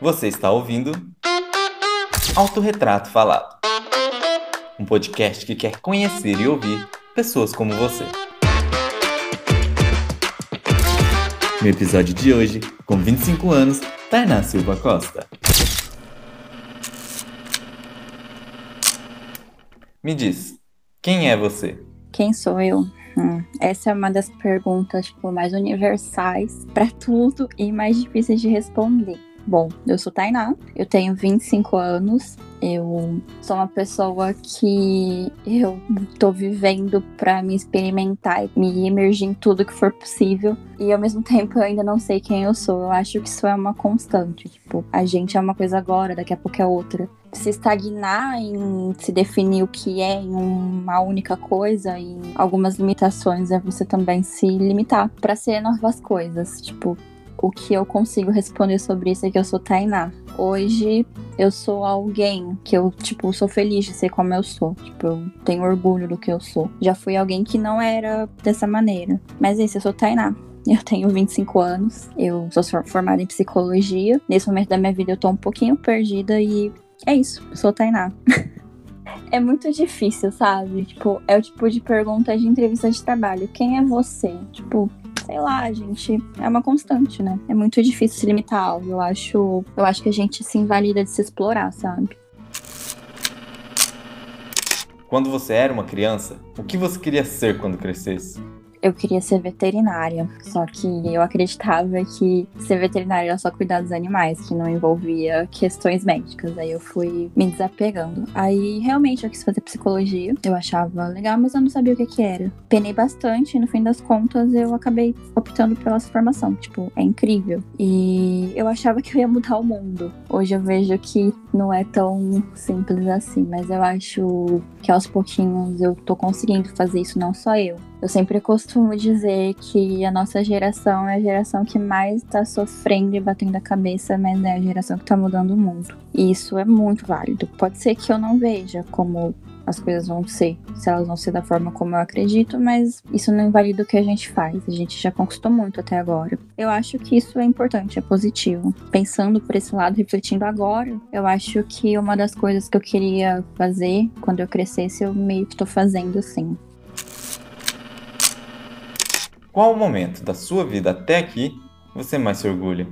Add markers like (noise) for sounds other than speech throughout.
Você está ouvindo Autorretrato Falado, um podcast que quer conhecer e ouvir pessoas como você. No episódio de hoje, com 25 anos, Tainá Silva Costa. Me diz, quem é você? Quem sou eu? Hum, essa é uma das perguntas tipo, mais universais para tudo e mais difíceis de responder. Bom, eu sou Tainá, eu tenho 25 anos, eu sou uma pessoa que eu tô vivendo para me experimentar e me emergir em tudo que for possível. E ao mesmo tempo eu ainda não sei quem eu sou. Eu acho que isso é uma constante. Tipo, a gente é uma coisa agora, daqui a pouco é outra. Se estagnar em se definir o que é em uma única coisa e algumas limitações é você também se limitar para ser novas coisas. Tipo, o que eu consigo responder sobre isso é que eu sou Tainá. Hoje eu sou alguém que eu, tipo, sou feliz de ser como eu sou. Tipo, eu tenho orgulho do que eu sou. Já fui alguém que não era dessa maneira. Mas é isso, eu sou Tainá. Eu tenho 25 anos, eu sou formada em psicologia. Nesse momento da minha vida eu tô um pouquinho perdida e é isso, eu sou Tainá. (laughs) é muito difícil, sabe? Tipo, é o tipo de pergunta de entrevista de trabalho. Quem é você? Tipo, sei lá, gente, é uma constante, né? É muito difícil se limitar a algo. Eu acho, eu acho que a gente se invalida de se explorar, sabe? Quando você era uma criança, o que você queria ser quando crescesse? Eu queria ser veterinária, só que eu acreditava que ser veterinária era só cuidar dos animais, que não envolvia questões médicas. Aí eu fui me desapegando. Aí realmente eu quis fazer psicologia, eu achava legal, mas eu não sabia o que que era. Penei bastante e no fim das contas eu acabei optando pela essa formação. Tipo, é incrível. E eu achava que eu ia mudar o mundo. Hoje eu vejo que não é tão simples assim, mas eu acho que aos pouquinhos eu tô conseguindo fazer isso, não só eu. Eu sempre costumo dizer que a nossa geração é a geração que mais está sofrendo e batendo a cabeça, mas é a geração que está mudando o mundo. E isso é muito válido. Pode ser que eu não veja como as coisas vão ser, se elas vão ser da forma como eu acredito, mas isso não invalida o que a gente faz. A gente já conquistou muito até agora. Eu acho que isso é importante, é positivo. Pensando por esse lado, refletindo agora, eu acho que uma das coisas que eu queria fazer quando eu crescesse, eu meio que tô fazendo sim. Qual o momento da sua vida até aqui você mais se orgulha?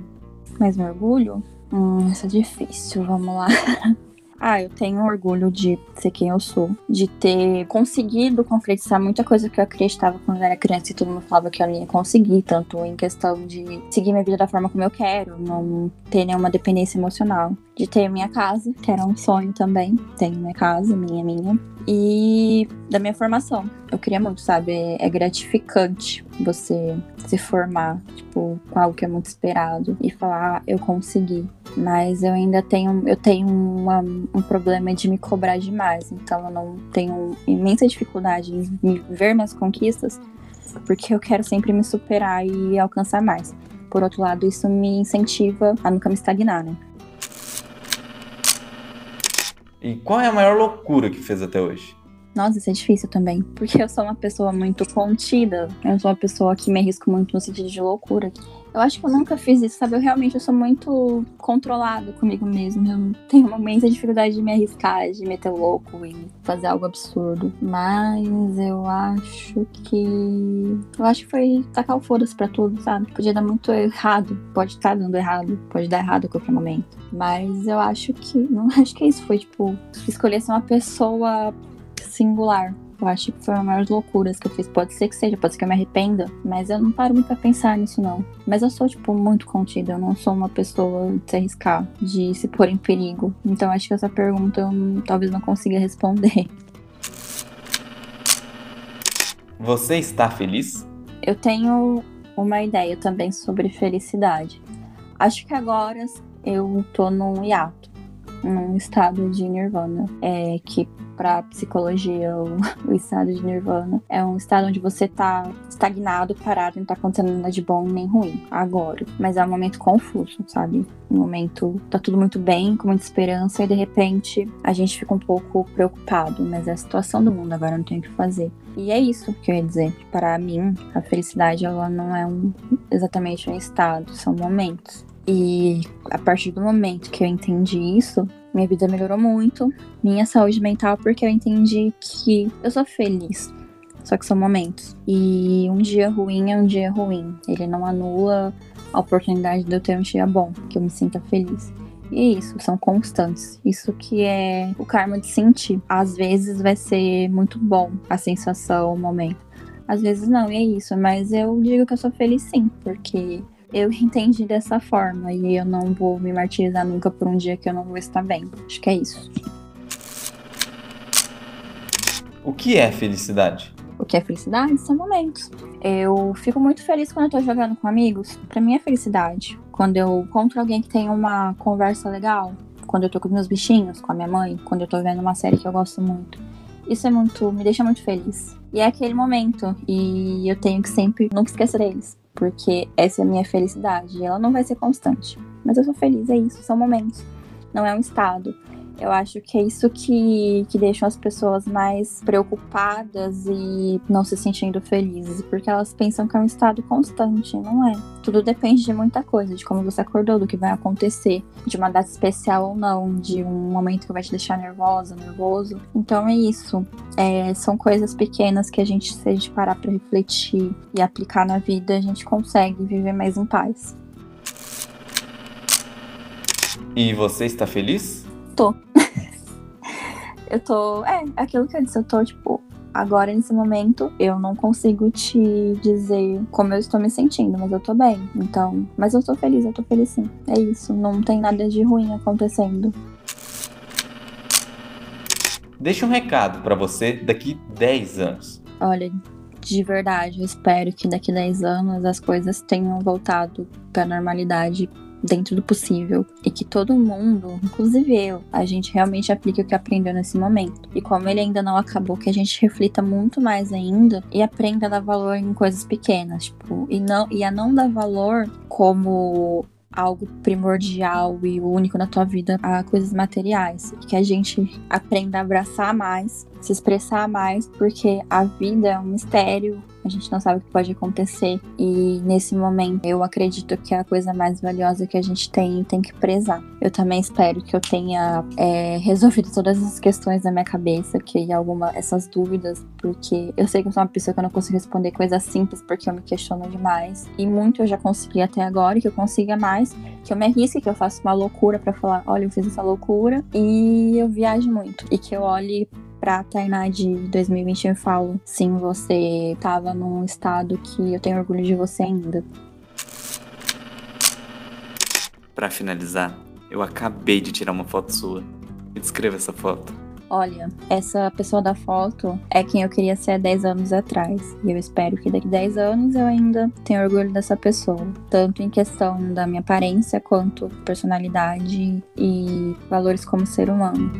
Mais me orgulho? Hum, isso é difícil, vamos lá. (laughs) Ah, eu tenho orgulho de ser quem eu sou, de ter conseguido concretizar muita coisa que eu acreditava quando eu era criança e todo mundo falava que eu não ia conseguir, tanto em questão de seguir minha vida da forma como eu quero, não ter nenhuma dependência emocional, de ter minha casa, que era um sonho também, tenho minha casa, minha, minha, e da minha formação. Eu queria muito, sabe? É, é gratificante você se formar, tipo, com algo que é muito esperado e falar, ah, eu consegui. Mas eu ainda tenho, eu tenho uma, um problema de me cobrar demais, então eu não tenho imensa dificuldade em ver minhas conquistas, porque eu quero sempre me superar e alcançar mais. Por outro lado, isso me incentiva a nunca me estagnar, né? E qual é a maior loucura que fez até hoje? Nossa, isso é difícil também. Porque eu sou uma pessoa muito contida. Eu sou uma pessoa que me arrisco muito no sentido de loucura. Eu acho que eu nunca fiz isso, sabe? Eu realmente eu sou muito controlado comigo mesmo. Eu tenho uma imensa dificuldade de me arriscar, de meter louco e fazer algo absurdo. Mas eu acho que. Eu acho que foi tacar o foda-se pra tudo, sabe? Podia dar muito errado. Pode estar dando errado. Pode dar errado a qualquer momento. Mas eu acho que. Não (laughs) acho que isso foi, tipo, escolher ser uma pessoa singular. Eu acho que foi uma das maiores loucuras que eu fiz. Pode ser que seja, pode ser que eu me arrependa, mas eu não paro muito pra pensar nisso, não. Mas eu sou, tipo, muito contida. Eu não sou uma pessoa de se arriscar, de se pôr em perigo. Então acho que essa pergunta eu talvez não consiga responder. Você está feliz? Eu tenho uma ideia também sobre felicidade. Acho que agora eu tô num hiato, num estado de nirvana, é que para psicologia, o, (laughs) o, estado de nirvana. É um estado onde você tá estagnado, parado, não tá acontecendo nada de bom nem ruim agora. Mas é um momento confuso, sabe? Um momento tá tudo muito bem, com muita esperança, e de repente a gente fica um pouco preocupado. Mas é a situação do mundo, agora não tem o que fazer. E é isso que eu ia dizer. Para mim, a felicidade ela não é um, exatamente um estado, são momentos. E a partir do momento que eu entendi isso, minha vida melhorou muito, minha saúde mental, porque eu entendi que eu sou feliz. Só que são momentos. E um dia ruim é um dia ruim. Ele não anula a oportunidade de eu ter um dia bom, que eu me sinta feliz. E é isso, são constantes. Isso que é o karma de sentir. Às vezes vai ser muito bom a sensação, o momento. Às vezes não, e é isso. Mas eu digo que eu sou feliz sim, porque eu entendi dessa forma e eu não vou me martirizar nunca por um dia que eu não vou estar bem. Acho que é isso. O que é felicidade? O que é felicidade são momentos. Eu fico muito feliz quando eu tô jogando com amigos. Para mim é felicidade. Quando eu encontro alguém que tem uma conversa legal, quando eu tô com meus bichinhos, com a minha mãe, quando eu tô vendo uma série que eu gosto muito. Isso é muito, me deixa muito feliz. E é aquele momento e eu tenho que sempre nunca esquecer deles porque essa é a minha felicidade. Ela não vai ser constante, mas eu sou feliz, é isso, são momentos, não é um estado. Eu acho que é isso que, que deixa as pessoas mais preocupadas e não se sentindo felizes, porque elas pensam que é um estado constante, não é. Tudo depende de muita coisa, de como você acordou, do que vai acontecer, de uma data especial ou não, de um momento que vai te deixar nervosa, nervoso. Então é isso. É, são coisas pequenas que a gente, se a gente parar para refletir e aplicar na vida, a gente consegue viver mais em paz. E você está feliz? Tô. (laughs) eu tô. É, aquilo que eu disse, eu tô, tipo, agora nesse momento eu não consigo te dizer como eu estou me sentindo, mas eu tô bem. Então, mas eu tô feliz, eu tô feliz sim. É isso, não tem nada de ruim acontecendo. Deixa um recado para você daqui 10 anos. Olha, de verdade, eu espero que daqui 10 anos as coisas tenham voltado para normalidade dentro do possível e que todo mundo, inclusive eu, a gente realmente aplique o que aprendeu nesse momento. E como ele ainda não acabou, que a gente reflita muito mais ainda e aprenda a dar valor em coisas pequenas, tipo, e não e a não dar valor como algo primordial e único na tua vida a coisas materiais. Que a gente aprenda a abraçar mais, se expressar mais, porque a vida é um mistério, a gente não sabe o que pode acontecer. E nesse momento, eu acredito que a coisa mais valiosa que a gente tem tem que prezar. Eu também espero que eu tenha é, resolvido todas as questões da minha cabeça, que alguma essas dúvidas, porque eu sei que eu sou uma pessoa que eu não consigo responder coisas simples porque eu me questiono demais. E muito eu já consegui até agora, que eu consiga mais, que eu me arrisque, que eu faça uma loucura para falar, olha, eu fiz essa loucura, e eu viaje muito. E que eu olhe pra Tainá de 2021 e falo: sim, você tava num estado que eu tenho orgulho de você ainda. Para finalizar, eu acabei de tirar uma foto sua. Me descreva essa foto. Olha, essa pessoa da foto é quem eu queria ser há 10 anos atrás. E eu espero que daqui 10 anos eu ainda tenha orgulho dessa pessoa. Tanto em questão da minha aparência, quanto personalidade e valores como ser humano.